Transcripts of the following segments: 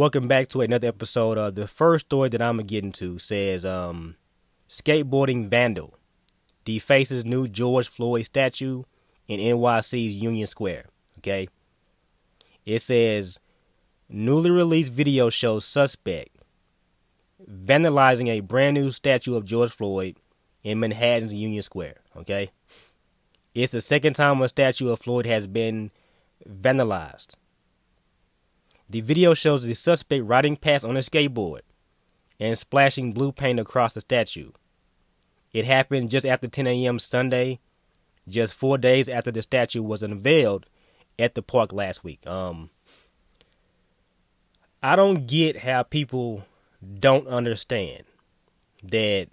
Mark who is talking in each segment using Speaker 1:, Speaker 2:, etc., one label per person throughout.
Speaker 1: welcome back to another episode. of the first story that I'm gonna get into says um, skateboarding vandal defaces new George Floyd statue in NYC's Union Square. Okay, it says newly released video shows suspect vandalizing a brand new statue of George Floyd in Manhattan's Union Square. Okay, it's the second time a statue of Floyd has been vandalized. The video shows the suspect riding past on a skateboard and splashing blue paint across the statue. It happened just after 10 a.m. Sunday, just four days after the statue was unveiled at the park last week. Um, I don't get how people don't understand that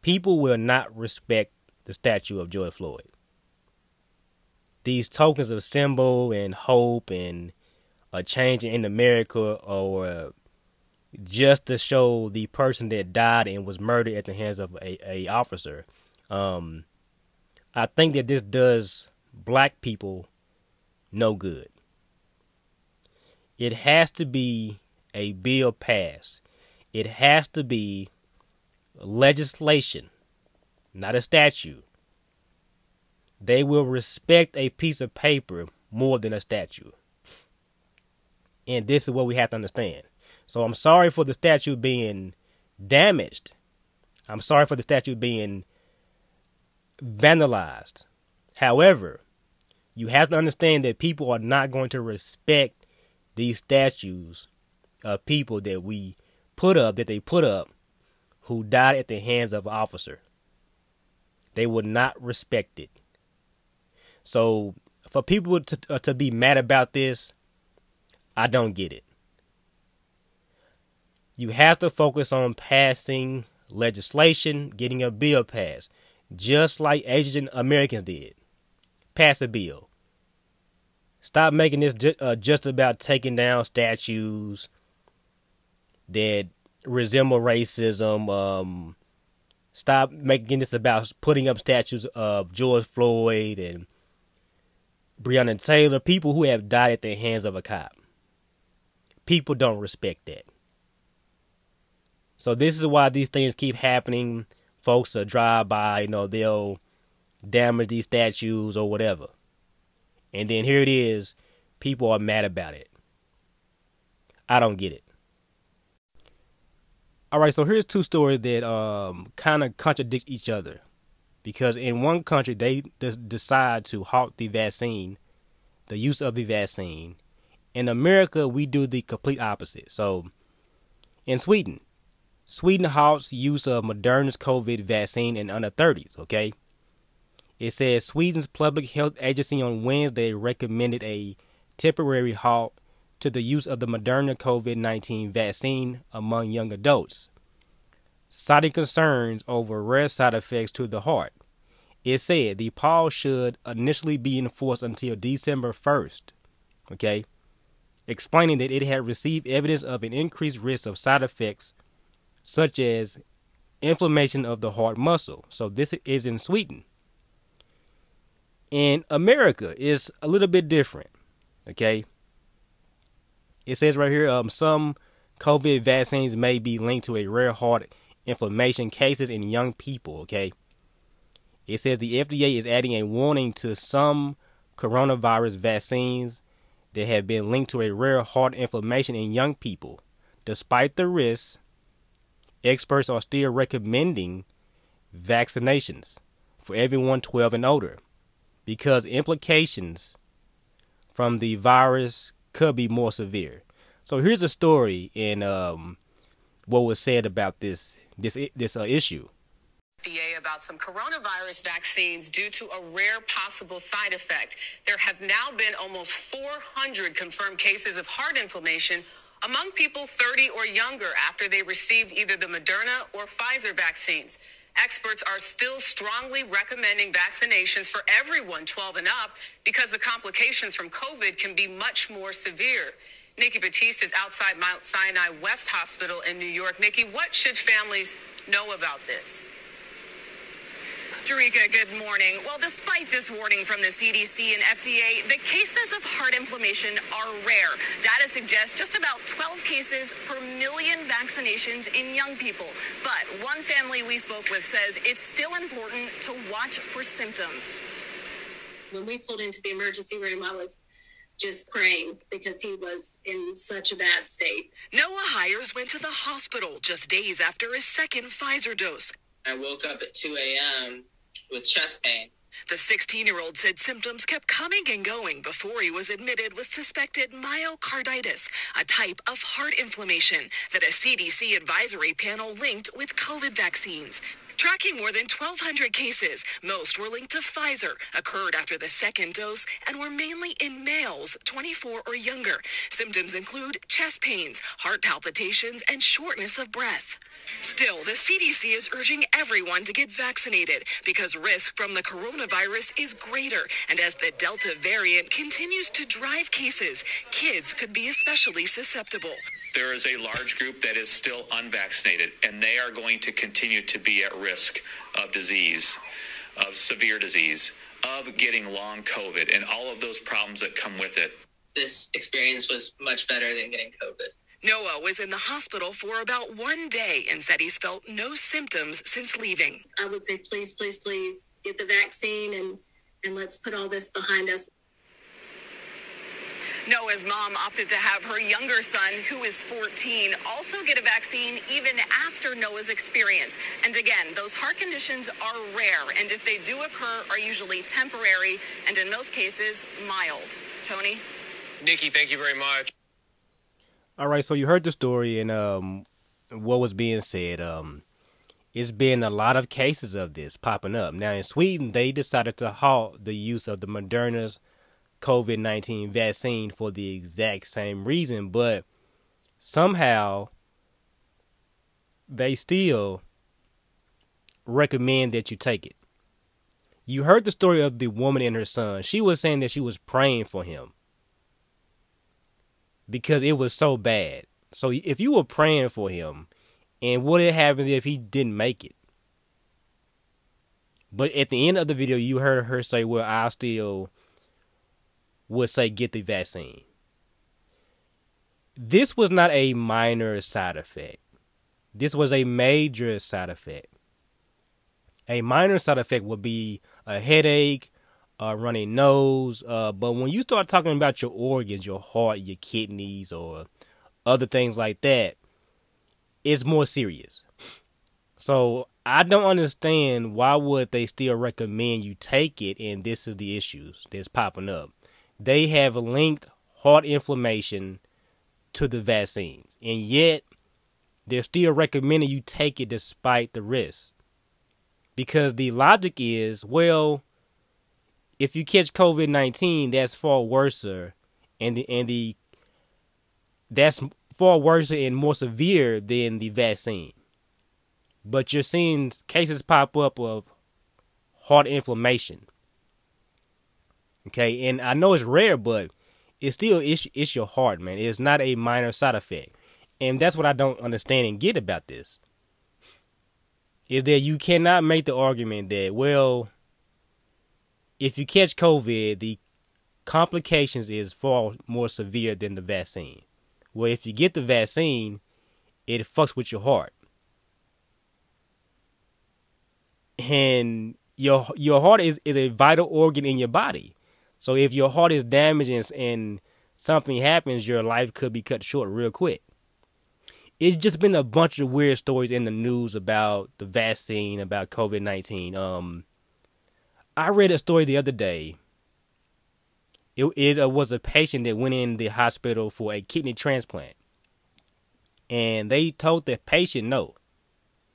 Speaker 1: people will not respect the statue of George Floyd. These tokens of symbol and hope and a change in America or just to show the person that died and was murdered at the hands of a, a officer. Um, I think that this does black people no good. It has to be a bill passed. It has to be legislation, not a statute. They will respect a piece of paper more than a statue. And this is what we have to understand. So I'm sorry for the statue being damaged. I'm sorry for the statue being vandalized. However, you have to understand that people are not going to respect these statues of people that we put up, that they put up, who died at the hands of an officer. They would not respect it. So, for people to, uh, to be mad about this, I don't get it. You have to focus on passing legislation, getting a bill passed, just like Asian Americans did. Pass a bill. Stop making this ju- uh, just about taking down statues that resemble racism. Um, stop making this about putting up statues of George Floyd and Breonna Taylor, people who have died at the hands of a cop people don't respect that. So this is why these things keep happening. Folks will drive by, you know, they'll damage these statues or whatever. And then here it is, people are mad about it. I don't get it. All right, so here's two stories that um, kind of contradict each other. Because in one country, they decide to halt the vaccine, the use of the vaccine, in America, we do the complete opposite. So, in Sweden, Sweden halts use of Moderna's COVID vaccine in under 30s, okay? It says Sweden's public health agency on Wednesday recommended a temporary halt to the use of the Moderna COVID 19 vaccine among young adults, citing concerns over rare side effects to the heart. It said the pause should initially be enforced until December 1st. Okay? Explaining that it had received evidence of an increased risk of side effects such as inflammation of the heart muscle. So this is in Sweden. In America it's a little bit different. Okay. It says right here, um, some COVID vaccines may be linked to a rare heart inflammation cases in young people. Okay. It says the FDA is adding a warning to some coronavirus vaccines that have been linked to a rare heart inflammation in young people. Despite the risks, experts are still recommending vaccinations for everyone 12 and older because implications from the virus could be more severe. So here's a story in um, what was said about this this this uh, issue.
Speaker 2: FDA about some coronavirus vaccines due to a rare possible side effect. There have now been almost 400 confirmed cases of heart inflammation among people 30 or younger after they received either the Moderna or Pfizer vaccines. Experts are still strongly recommending vaccinations for everyone 12 and up because the complications from COVID can be much more severe. Nikki Batiste is outside Mount Sinai West Hospital in New York. Nikki, what should families know about this? Jericka, good morning. Well, despite this warning from the CDC and FDA, the cases of heart inflammation are rare. Data suggests just about 12 cases per million vaccinations in young people. But one family we spoke with says it's still important to watch for symptoms.
Speaker 3: When we pulled into the emergency room, I was just praying because he was in such a bad state.
Speaker 2: Noah Hires went to the hospital just days after his second Pfizer dose.
Speaker 4: I woke up at 2 a.m. with chest pain.
Speaker 2: The 16 year old said symptoms kept coming and going before he was admitted with suspected myocarditis, a type of heart inflammation that a CDC advisory panel linked with COVID vaccines. Tracking more than 1,200 cases, most were linked to Pfizer, occurred after the second dose, and were mainly in males 24 or younger. Symptoms include chest pains, heart palpitations, and shortness of breath. Still, the CDC is urging everyone to get vaccinated because risk from the coronavirus is greater. And as the Delta variant continues to drive cases, kids could be especially susceptible.
Speaker 5: There is a large group that is still unvaccinated, and they are going to continue to be at risk of disease, of severe disease, of getting long COVID, and all of those problems that come with it.
Speaker 4: This experience was much better than getting COVID.
Speaker 2: Noah was in the hospital for about one day and said he's felt no symptoms since leaving.
Speaker 3: I would say, please, please, please get the vaccine and, and let's put all this behind us.
Speaker 2: Noah's mom opted to have her younger son, who is 14, also get a vaccine even after Noah's experience. And again, those heart conditions are rare, and if they do occur, are usually temporary and in most cases mild. Tony?
Speaker 6: Nikki, thank you very much.
Speaker 1: All right, so you heard the story and um, what was being said. Um, it's been a lot of cases of this popping up. Now in Sweden, they decided to halt the use of the Moderna's COVID 19 vaccine for the exact same reason, but somehow they still recommend that you take it. You heard the story of the woman and her son. She was saying that she was praying for him because it was so bad. So if you were praying for him, and what it happens if he didn't make it? But at the end of the video, you heard her say, "Well, I still would say get the vaccine." This was not a minor side effect. This was a major side effect. A minor side effect would be a headache, uh, runny nose. Uh, but when you start talking about your organs, your heart, your kidneys, or other things like that, it's more serious. So I don't understand why would they still recommend you take it, and this is the issues that's popping up. They have linked heart inflammation to the vaccines, and yet they're still recommending you take it despite the risk. Because the logic is, well, if you catch COVID nineteen, that's far worse, and the and the that's far worse and more severe than the vaccine. But you're seeing cases pop up of heart inflammation. Okay, and I know it's rare, but it's still it's, it's your heart, man. It's not a minor side effect, and that's what I don't understand and get about this. Is that you cannot make the argument that well if you catch COVID, the complications is far more severe than the vaccine. Well, if you get the vaccine, it fucks with your heart. And your your heart is, is a vital organ in your body. So if your heart is damaged and, something happens, your life could be cut short real quick. It's just been a bunch of weird stories in the news about the vaccine, about COVID nineteen. Um, I read a story the other day. It it uh, was a patient that went in the hospital for a kidney transplant, and they told the patient no,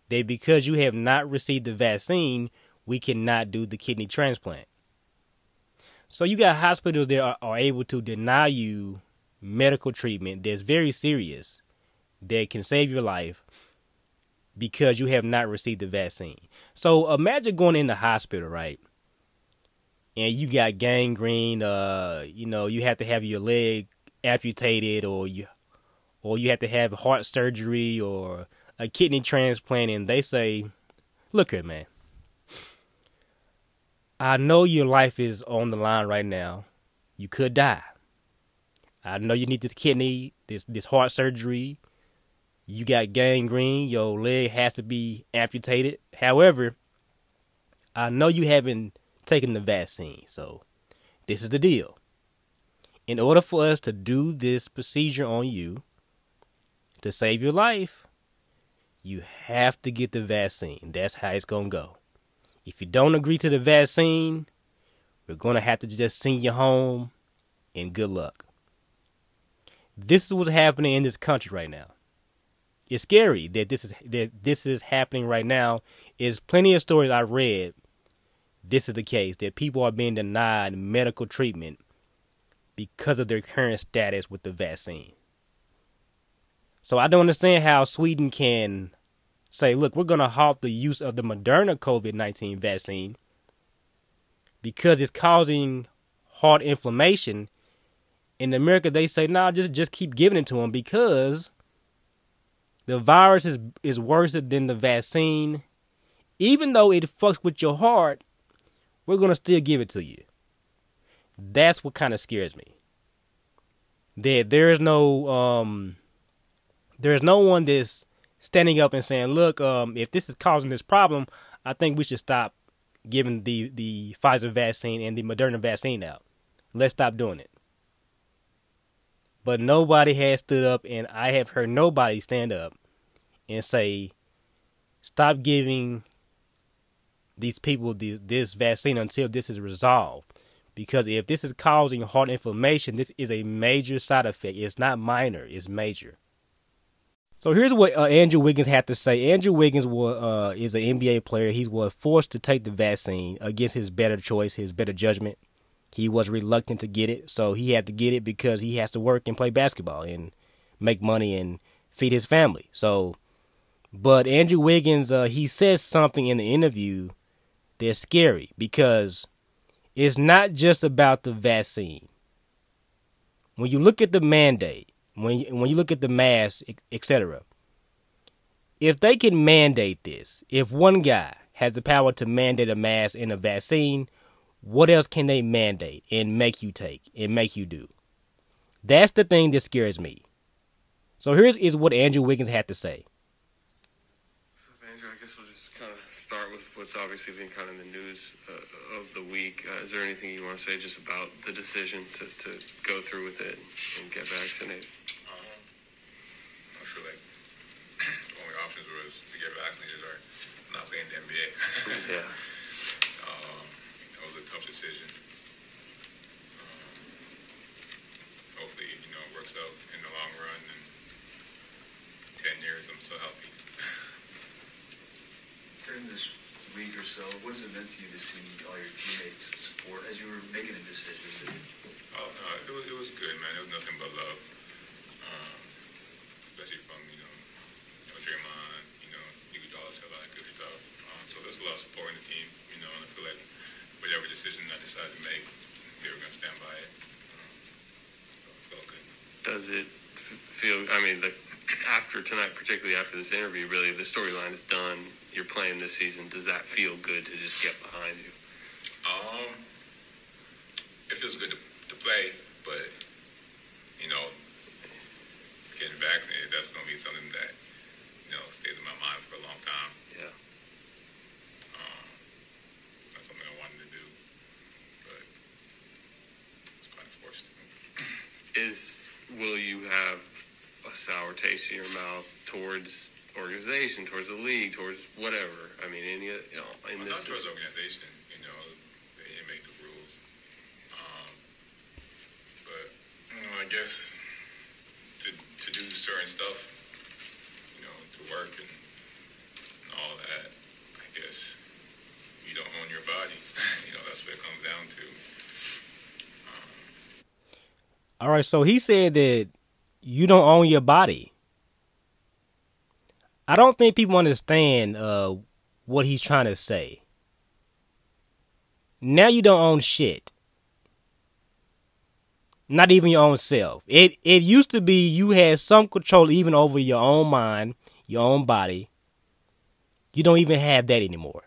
Speaker 1: that because you have not received the vaccine, we cannot do the kidney transplant. So you got hospitals that are, are able to deny you medical treatment that's very serious, that can save your life because you have not received the vaccine. So imagine going in the hospital, right? And you got gangrene, uh, you know, you have to have your leg amputated or you or you have to have heart surgery or a kidney transplant and they say, Look here, man. I know your life is on the line right now. You could die. I know you need this kidney, this this heart surgery. You got gangrene. Your leg has to be amputated. However, I know you haven't taken the vaccine, so this is the deal. In order for us to do this procedure on you to save your life, you have to get the vaccine. That's how it's going to go. If you don't agree to the vaccine, we're going to have to just send you home and good luck. This is what's happening in this country right now. It's scary that this is that this is happening right now. Is plenty of stories I read. This is the case that people are being denied medical treatment because of their current status with the vaccine. So I don't understand how Sweden can say, look, we're going to halt the use of the Moderna COVID 19 vaccine because it's causing heart inflammation. In America, they say, nah, just, just keep giving it to them because the virus is, is worse than the vaccine. Even though it fucks with your heart, we're going to still give it to you. That's what kind of scares me. That there is no um there's no one that's standing up and saying, "Look, um, if this is causing this problem, I think we should stop giving the the Pfizer vaccine and the Moderna vaccine out. Let's stop doing it." But nobody has stood up, and I have heard nobody stand up and say, "Stop giving these people this, vaccine until this is resolved." Because if this is causing heart inflammation, this is a major side effect. It's not minor, it's major. So here's what uh, Andrew Wiggins had to say. Andrew Wiggins was, uh, is an NBA player. He was forced to take the vaccine against his better choice, his better judgment. He was reluctant to get it, so he had to get it because he has to work and play basketball and make money and feed his family. So, but Andrew Wiggins, uh, he says something in the interview that's scary because it's not just about the vaccine. When you look at the mandate, when you, when you look at the mask, etc. If they can mandate this, if one guy has the power to mandate a mask and a vaccine, what else can they mandate and make you take and make you do? That's the thing that scares me. So here's is what Andrew Wiggins had to say.
Speaker 7: What's obviously been kind of in the news uh, of the week. Uh, is there anything you want to say just about the decision to, to go through with it and get vaccinated?
Speaker 8: Um, I feel like the only options was to get vaccinated or not play in the NBA.
Speaker 7: yeah.
Speaker 8: Um, that was a tough decision. Um, hopefully, you know, it works out in the long run. And 10 years, I'm so healthy.
Speaker 9: During this week or so, what has it meant to you to see all your teammates support as you were making a decision?
Speaker 8: Oh, no, it was, it was good, man. It was nothing but love, um, especially from, you know, you know, Draymond, you know, Iguodala said a lot of good stuff. Um, so there's a lot of support in the team, you know, and I feel like whatever decision I decided to make, they were going to stand by it. Um, so it felt good.
Speaker 7: Does it feel, I mean, the, after tonight, particularly after this interview, really the storyline is done you're playing this season, does that feel good to just get behind you?
Speaker 8: Um, it feels good to, to play, but you know, getting vaccinated, that's going to be something that you know stays in my mind for a long time.
Speaker 7: Yeah.
Speaker 8: Um, that's something I wanted to do, but it's kind of forced.
Speaker 7: Is will you have a sour your mouth towards organization, towards the league, towards whatever. I mean, any you know, in
Speaker 8: well,
Speaker 7: this.
Speaker 8: Not towards organization, you know, they make the rules. Um, but you know, I guess to to do certain stuff, you know, to work and, and all that, I guess you don't own your body. you know, that's what it comes down to. Um,
Speaker 1: all right, so he said that you don't own your body. I don't think people understand uh, what he's trying to say. Now you don't own shit. Not even your own self. It it used to be you had some control even over your own mind, your own body. You don't even have that anymore.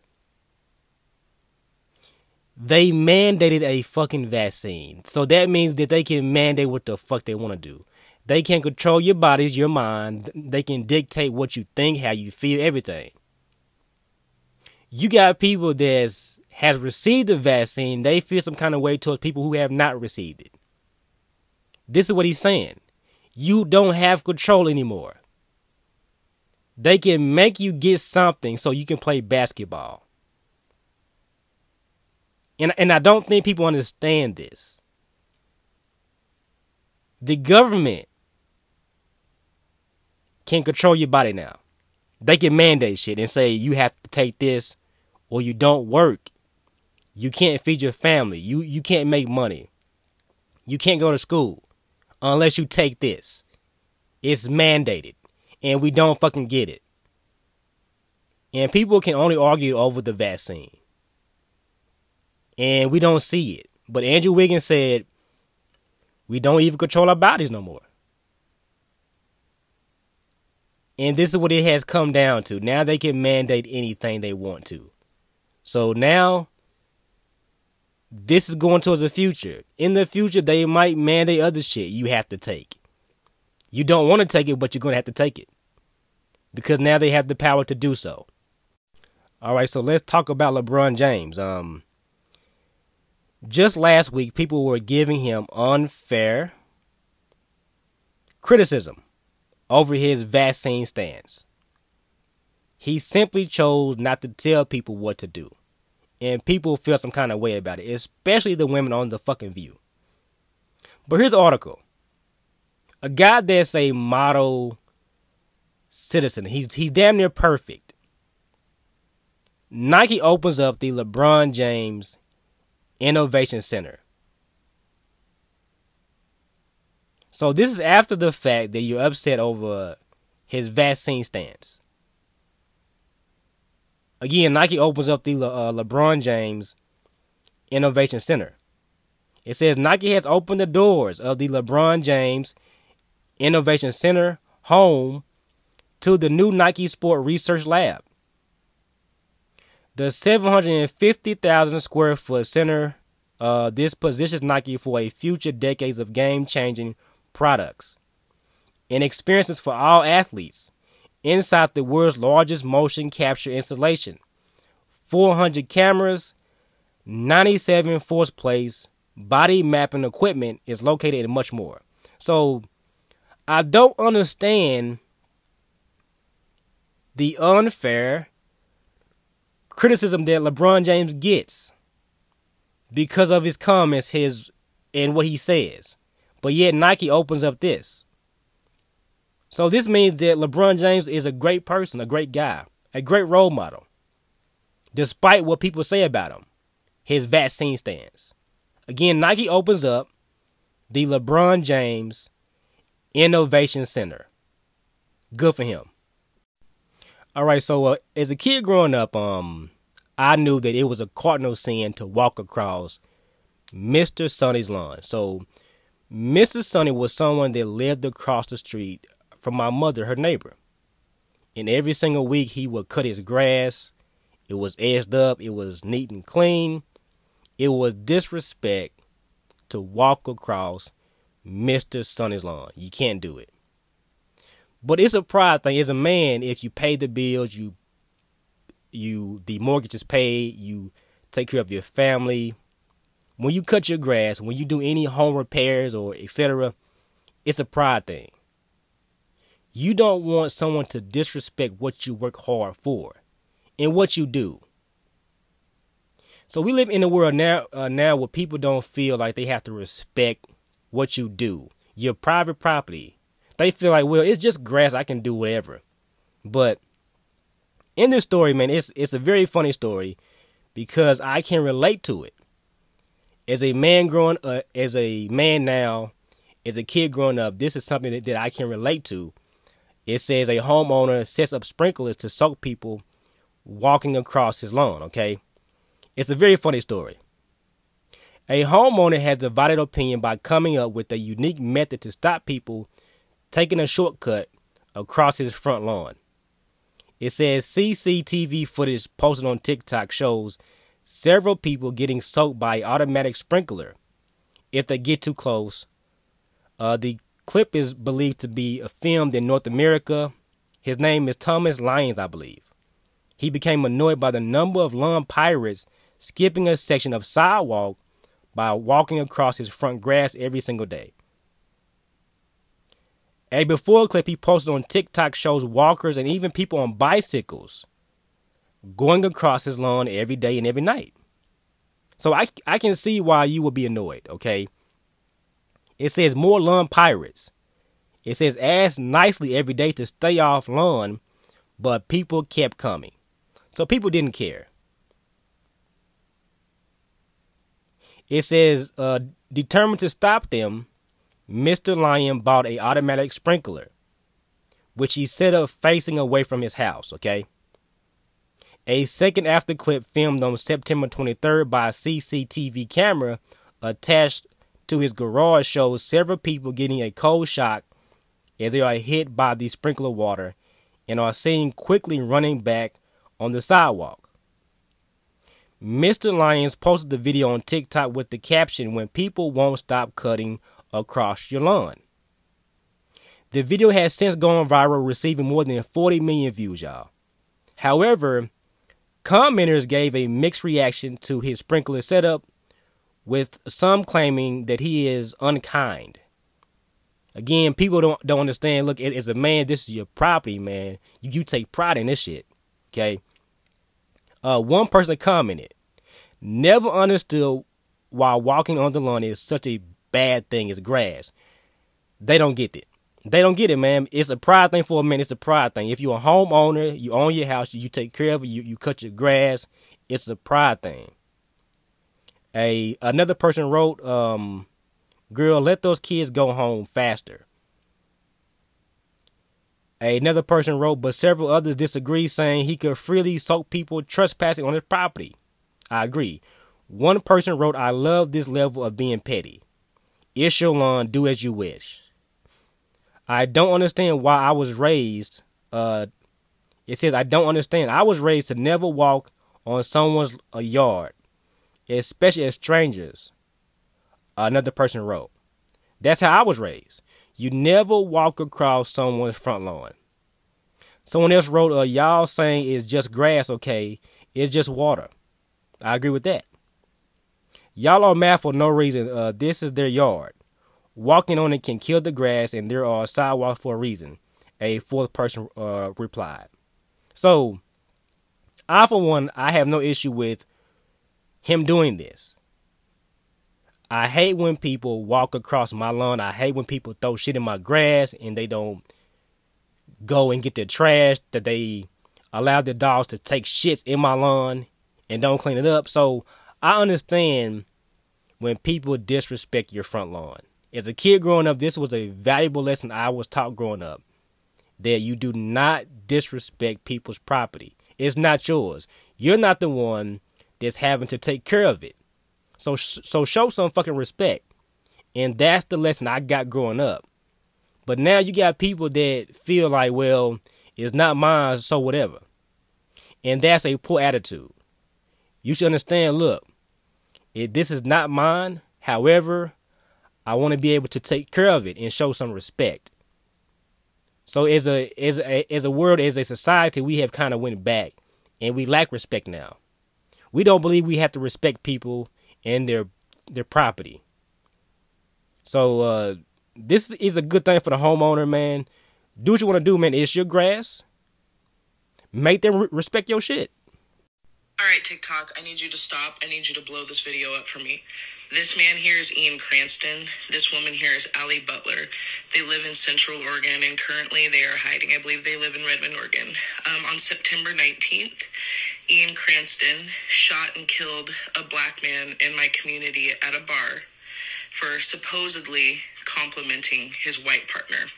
Speaker 1: they mandated a fucking vaccine. So that means that they can mandate what the fuck they want to do. They can control your bodies, your mind. They can dictate what you think, how you feel, everything. You got people that has received the vaccine, they feel some kind of way towards people who have not received it. This is what he's saying. You don't have control anymore. They can make you get something so you can play basketball. And, and I don't think people understand this. The government can control your body now. They can mandate shit and say you have to take this or you don't work. You can't feed your family. You you can't make money. You can't go to school unless you take this. It's mandated. And we don't fucking get it. And people can only argue over the vaccine and we don't see it. But Andrew Wiggins said we don't even control our bodies no more. And this is what it has come down to. Now they can mandate anything they want to. So now this is going towards the future. In the future, they might mandate other shit you have to take. You don't want to take it, but you're going to have to take it. Because now they have the power to do so. All right, so let's talk about LeBron James. Um, just last week, people were giving him unfair criticism over his vaccine stance. He simply chose not to tell people what to do. And people feel some kind of way about it, especially the women on the fucking view. But here's an article. A guy that's a model citizen. He's he's damn near perfect. Nike opens up the LeBron James Innovation Center. So this is after the fact that you're upset over his vaccine stance. Again, Nike opens up the uh, LeBron James Innovation Center. It says Nike has opened the doors of the LeBron James Innovation Center home to the new Nike Sport Research Lab. The 750,000 square foot center, uh, this positions Nike for a future decades of game changing products and experiences for all athletes inside the world's largest motion capture installation. 400 cameras, 97 force plates, body mapping equipment is located and much more. So I don't understand the unfair criticism that LeBron James gets because of his comments, his and what he says. But yet Nike opens up this. So this means that LeBron James is a great person, a great guy, a great role model. Despite what people say about him, his vaccine stance. Again, Nike opens up the LeBron James Innovation Center. Good for him. All right, so uh, as a kid growing up, um, I knew that it was a cardinal sin to walk across Mr. Sonny's lawn. So, Mr. Sonny was someone that lived across the street from my mother, her neighbor. And every single week, he would cut his grass. It was edged up. It was neat and clean. It was disrespect to walk across Mr. Sonny's lawn. You can't do it. But it's a pride thing. As a man, if you pay the bills, you you the mortgage is paid, you take care of your family. When you cut your grass, when you do any home repairs or etc., it's a pride thing. You don't want someone to disrespect what you work hard for and what you do. So we live in a world now uh, now where people don't feel like they have to respect what you do, your private property, they feel like, well, it's just grass. I can do whatever. But in this story, man, it's it's a very funny story because I can relate to it. As a man growing, uh, as a man now, as a kid growing up, this is something that, that I can relate to. It says a homeowner sets up sprinklers to soak people walking across his lawn. Okay, it's a very funny story. A homeowner has divided opinion by coming up with a unique method to stop people taking a shortcut across his front lawn. It says CCTV footage posted on TikTok shows several people getting soaked by automatic sprinkler if they get too close. Uh, the clip is believed to be filmed in North America. His name is Thomas Lyons, I believe. He became annoyed by the number of lawn pirates skipping a section of sidewalk by walking across his front grass every single day. A before clip he posted on TikTok shows walkers and even people on bicycles going across his lawn every day and every night. So I, I can see why you would be annoyed, okay? It says more lawn pirates. It says ask nicely every day to stay off lawn, but people kept coming. So people didn't care. It says uh, determined to stop them, Mr. Lyon bought a automatic sprinkler, which he set up facing away from his house, okay? A second after clip filmed on September 23rd by a CCTV camera attached to his garage shows several people getting a cold shock as they are hit by the sprinkler water and are seen quickly running back on the sidewalk. Mr. Lyons posted the video on TikTok with the caption When people won't stop cutting across your lawn. The video has since gone viral, receiving more than 40 million views, y'all. However, Commenters gave a mixed reaction to his sprinkler setup, with some claiming that he is unkind. Again, people don't don't understand. Look, as a man, this is your property, man. You, you take pride in this shit. Okay. Uh, one person commented, "Never understood why walking on the lawn is such a bad thing as grass. They don't get it. They don't get it, man. It's a pride thing for a man. It's a pride thing. If you're a homeowner, you own your house, you take care of it, you, you cut your grass. It's a pride thing. A another person wrote, um, "Girl, let those kids go home faster." Another person wrote, but several others disagree, saying he could freely soak people trespassing on his property. I agree. One person wrote, I love this level of being petty. It's do as you wish. I don't understand why I was raised. Uh, it says I don't understand. I was raised to never walk on someone's a yard, especially as strangers. Another person wrote. That's how I was raised. You never walk across someone's front lawn. Someone else wrote, uh, y'all saying it's just grass, okay? It's just water. I agree with that. Y'all are mad for no reason. Uh, this is their yard. Walking on it can kill the grass, and there are sidewalks for a reason. A fourth person uh, replied. So, I, for one, I have no issue with him doing this. I hate when people walk across my lawn. I hate when people throw shit in my grass and they don't go and get their trash, that they allow their dogs to take shits in my lawn and don't clean it up. So I understand when people disrespect your front lawn as a kid growing up, this was a valuable lesson I was taught growing up that you do not disrespect people's property. It's not yours. You're not the one that's having to take care of it. So so show some fucking respect. And that's the lesson I got growing up. But now you got people that feel like, well, it's not mine, so whatever. And that's a poor attitude. You should understand, look, if this is not mine, however, I want to be able to take care of it and show some respect. So as a as a as a world, as a society, we have kind of went back and we lack respect now. We don't believe we have to respect people and their their property. So uh, this is a good thing for the homeowner, man. Do what you want to do, man. It's your grass. Make them re- respect your shit.
Speaker 10: All right, TikTok, I need you to stop. I need you to blow this video up for me. This man here is Ian Cranston. This woman here is Ali Butler. They live in Central Oregon, and currently they are hiding. I believe they live in Redmond, Oregon. Um, on September 19th, Ian Cranston shot and killed a black man in my community at a bar for supposedly complimenting his white partner.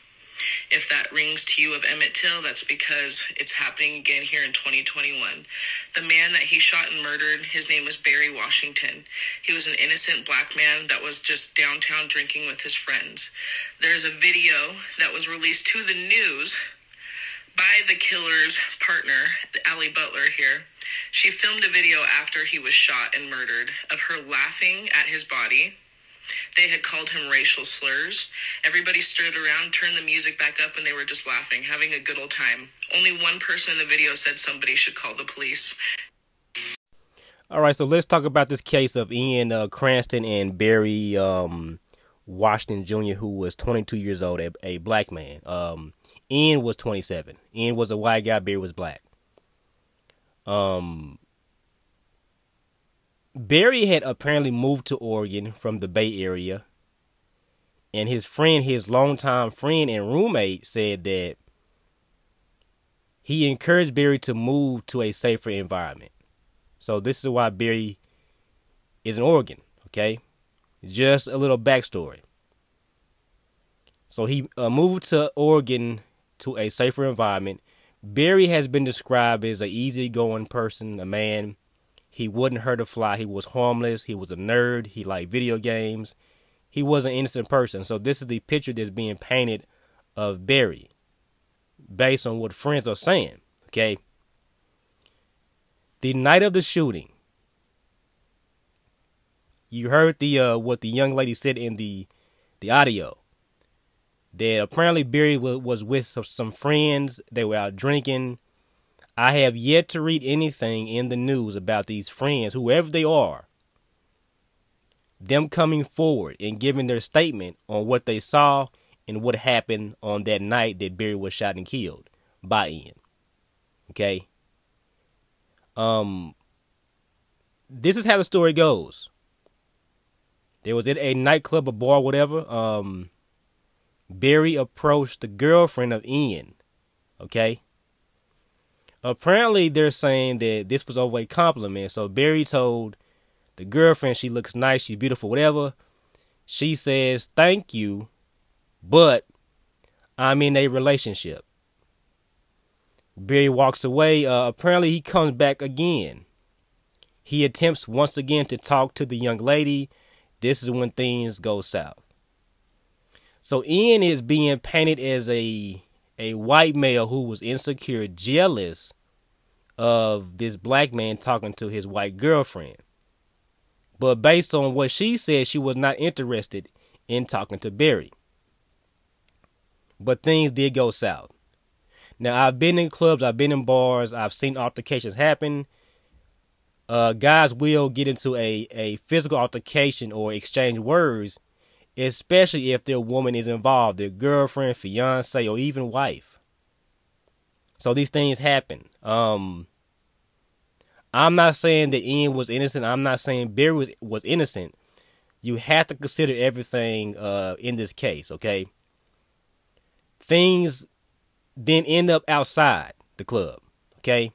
Speaker 10: If that rings to you of Emmett Till, that's because it's happening again here in 2021. The man that he shot and murdered, his name was Barry Washington. He was an innocent black man that was just downtown drinking with his friends. There's a video that was released to the news by the killer's partner, Ali Butler here, She filmed a video after he was shot and murdered of her laughing at his body. They had called him racial slurs. Everybody stood around, turned the music back up, and they were just laughing, having a good old time. Only one person in the video said somebody should call the police.
Speaker 1: All right, so let's talk about this case of Ian uh, Cranston and Barry um, Washington Jr., who was 22 years old, a, a black man. Um, Ian was 27. Ian was a white guy. Barry was black. Um, Barry had apparently moved to Oregon from the Bay Area, and his friend, his longtime friend and roommate, said that he encouraged Barry to move to a safer environment. So this is why Barry is in Oregon. Okay, just a little backstory. So he uh, moved to Oregon to a safer environment. Barry has been described as an easygoing person, a man. He wouldn't hurt a fly. He was harmless. He was a nerd. He liked video games. He was an innocent person. So this is the picture that's being painted of Barry based on what friends are saying. Okay. The night of the shooting, you heard the uh, what the young lady said in the the audio that apparently Barry was, was with some, some friends. They were out drinking. I have yet to read anything in the news about these friends, whoever they are, them coming forward and giving their statement on what they saw and what happened on that night that Barry was shot and killed by Ian. Okay. Um, this is how the story goes. There was at a nightclub, a bar, whatever. Um, Barry approached the girlfriend of Ian. Okay. Apparently, they're saying that this was over a compliment. So Barry told the girlfriend she looks nice, she's beautiful, whatever. She says thank you, but I'm in a relationship. Barry walks away. Uh, apparently, he comes back again. He attempts once again to talk to the young lady. This is when things go south. So Ian is being painted as a a white male who was insecure, jealous of this black man talking to his white girlfriend. But based on what she said, she was not interested in talking to Barry. But things did go south. Now I've been in clubs, I've been in bars, I've seen altercations happen. Uh, guys will get into a, a physical altercation or exchange words, especially if their woman is involved, their girlfriend, fiance, or even wife. So these things happen. Um, I'm not saying that Ian was innocent. I'm not saying Barry was, was innocent. You have to consider everything uh, in this case, okay? Things then end up outside the club. Okay.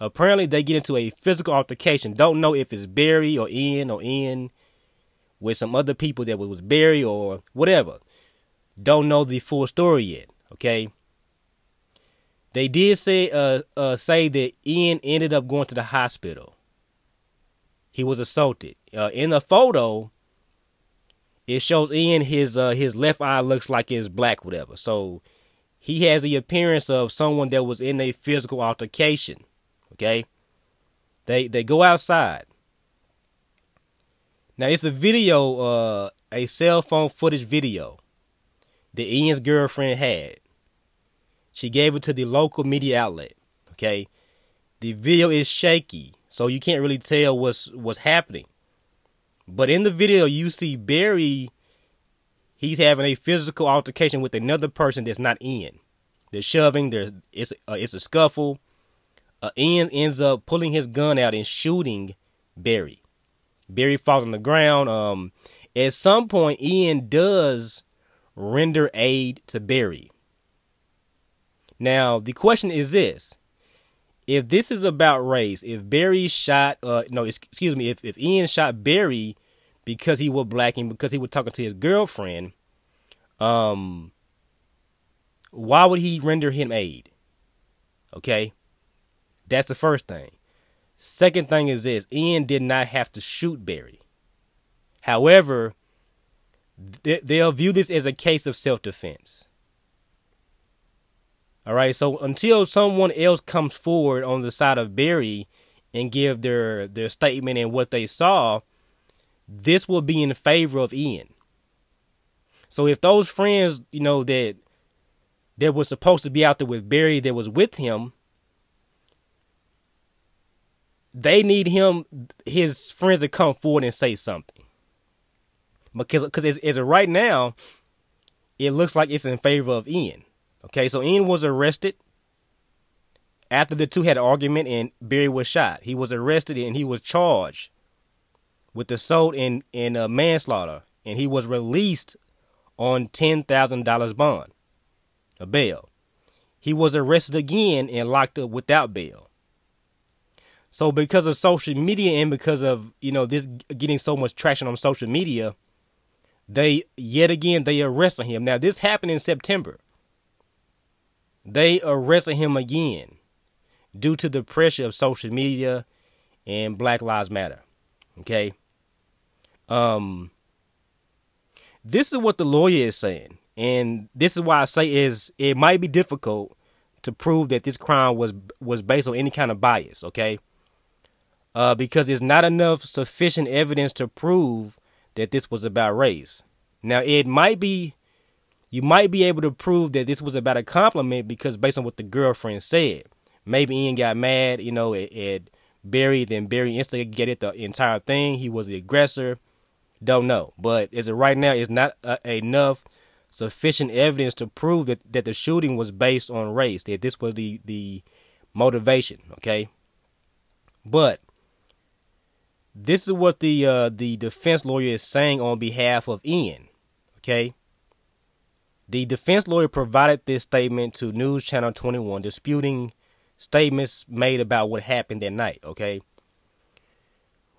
Speaker 1: Apparently, they get into a physical altercation. Don't know if it's Barry or Ian or Ian with some other people that was Barry or whatever. Don't know the full story yet. Okay. They did say uh, uh say that Ian ended up going to the hospital. He was assaulted. Uh, in the photo, it shows Ian his uh his left eye looks like it's black, whatever. So he has the appearance of someone that was in a physical altercation. Okay? They they go outside. Now it's a video, uh, a cell phone footage video that Ian's girlfriend had. She gave it to the local media outlet. Okay? The video is shaky, so you can't really tell what's what's happening. But in the video you see Barry he's having a physical altercation with another person that's not Ian. They're shoving. There's it's uh, it's a scuffle. Uh, Ian ends up pulling his gun out and shooting Barry. Barry falls on the ground. Um, at some point, Ian does render aid to Barry. Now, the question is this: If this is about race, if Barry shot, uh, no, excuse me, if if Ian shot Barry because he was black and because he was talking to his girlfriend, um, why would he render him aid? Okay, that's the first thing. Second thing is this: Ian did not have to shoot Barry. However, they'll view this as a case of self-defense. All right, so until someone else comes forward on the side of Barry and give their their statement and what they saw, this will be in favor of Ian. So if those friends, you know, that that was supposed to be out there with Barry that was with him, they need him, his friends to come forward and say something. Because because as, as of right now, it looks like it's in favor of Ian. Okay, so Ian was arrested after the two had an argument and Barry was shot. He was arrested and he was charged with assault and, and uh, manslaughter, and he was released on $10,000 bond, a bail. He was arrested again and locked up without bail. So because of social media and because of, you know, this getting so much traction on social media, they yet again they arrested him. Now this happened in September. They arrested him again due to the pressure of social media and Black Lives Matter. Okay? Um this is what the lawyer is saying. And this is why I say is it might be difficult to prove that this crime was was based on any kind of bias, okay? Uh, because there's not enough sufficient evidence to prove that this was about race. Now it might be you might be able to prove that this was about a compliment because based on what the girlfriend said. Maybe Ian got mad, you know, at, at Barry, then Barry instigated the entire thing. He was the aggressor. Don't know. But as of right now, it's not uh, enough sufficient evidence to prove that, that the shooting was based on race, that this was the, the motivation, okay? But this is what the uh, the defense lawyer is saying on behalf of Ian, okay? The defense lawyer provided this statement to News Channel 21 disputing statements made about what happened that night, okay?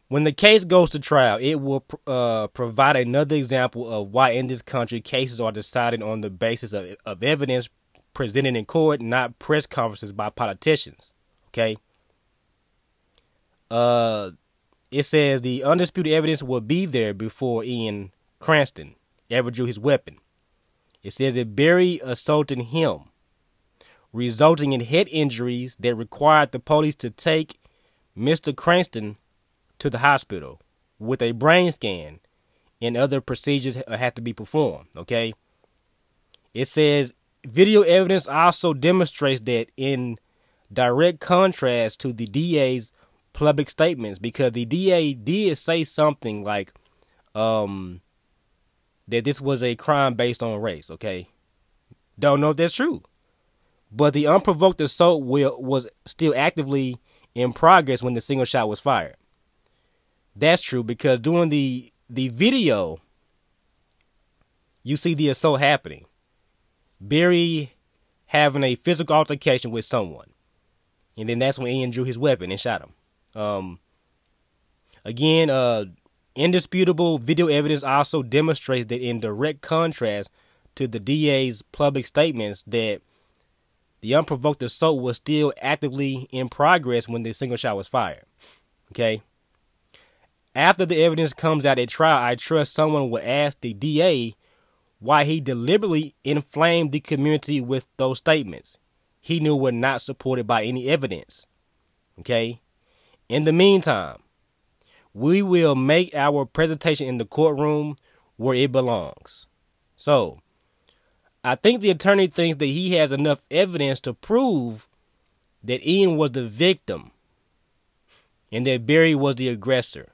Speaker 1: When the case goes to trial, it will uh, provide another example of why in this country cases are decided on the basis of, of evidence presented in court, not press conferences by politicians. Okay. Uh, it says the undisputed evidence will be there before Ian Cranston ever drew his weapon. It says that Barry assaulted him, resulting in head injuries that required the police to take Mr. Cranston to the hospital with a brain scan and other procedures have to be performed. Okay. It says video evidence also demonstrates that in direct contrast to the DA's public statements, because the DA did say something like um, that this was a crime based on race. Okay. Don't know if that's true. But the unprovoked assault will, was still actively in progress when the single shot was fired. That's true because during the the video, you see the assault happening. Barry having a physical altercation with someone, and then that's when Ian drew his weapon and shot him. Um, again, uh, indisputable video evidence also demonstrates that, in direct contrast to the DA's public statements, that the unprovoked assault was still actively in progress when the single shot was fired. Okay. After the evidence comes out at trial, I trust someone will ask the DA why he deliberately inflamed the community with those statements he knew were not supported by any evidence. Okay? In the meantime, we will make our presentation in the courtroom where it belongs. So, I think the attorney thinks that he has enough evidence to prove that Ian was the victim and that Barry was the aggressor.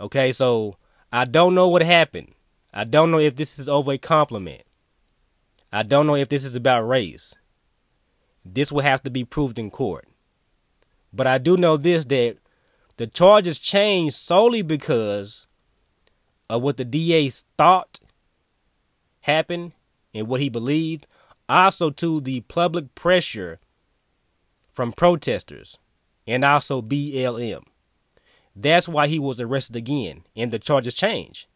Speaker 1: Okay, so I don't know what happened. I don't know if this is over a compliment. I don't know if this is about race. This will have to be proved in court. But I do know this that the charges changed solely because of what the DA thought happened and what he believed. Also, to the public pressure from protesters and also BLM. That's why he was arrested again and the charges changed.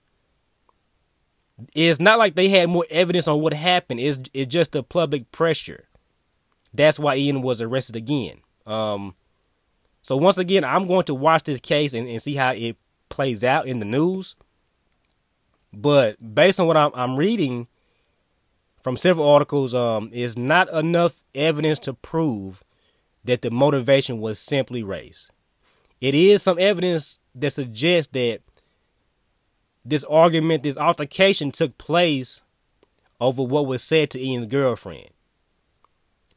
Speaker 1: It's not like they had more evidence on what happened. It's, it's just the public pressure. That's why Ian was arrested again. Um, so once again, I'm going to watch this case and, and see how it plays out in the news. But based on what I'm, I'm reading from several articles, um, is not enough evidence to prove that the motivation was simply race. It is some evidence that suggests that this argument, this altercation took place over what was said to Ian's girlfriend.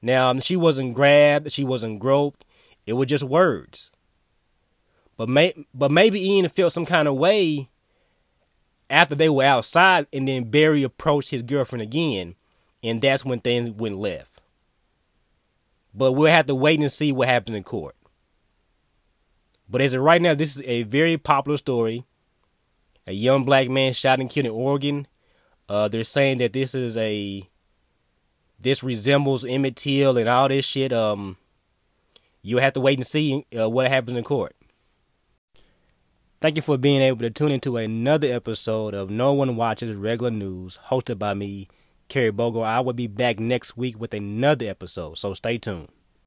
Speaker 1: Now, she wasn't grabbed, she wasn't groped, it was just words. But may, but maybe Ian felt some kind of way after they were outside, and then Barry approached his girlfriend again, and that's when things went left. But we'll have to wait and see what happens in court. But as of right now, this is a very popular story. A young black man shot and killed in Oregon. Uh, they're saying that this is a this resembles Emmett Till and all this shit. Um, you have to wait and see uh, what happens in court. Thank you for being able to tune into another episode of No One Watches Regular News, hosted by me, Kerry Bogle. I will be back next week with another episode, so stay tuned.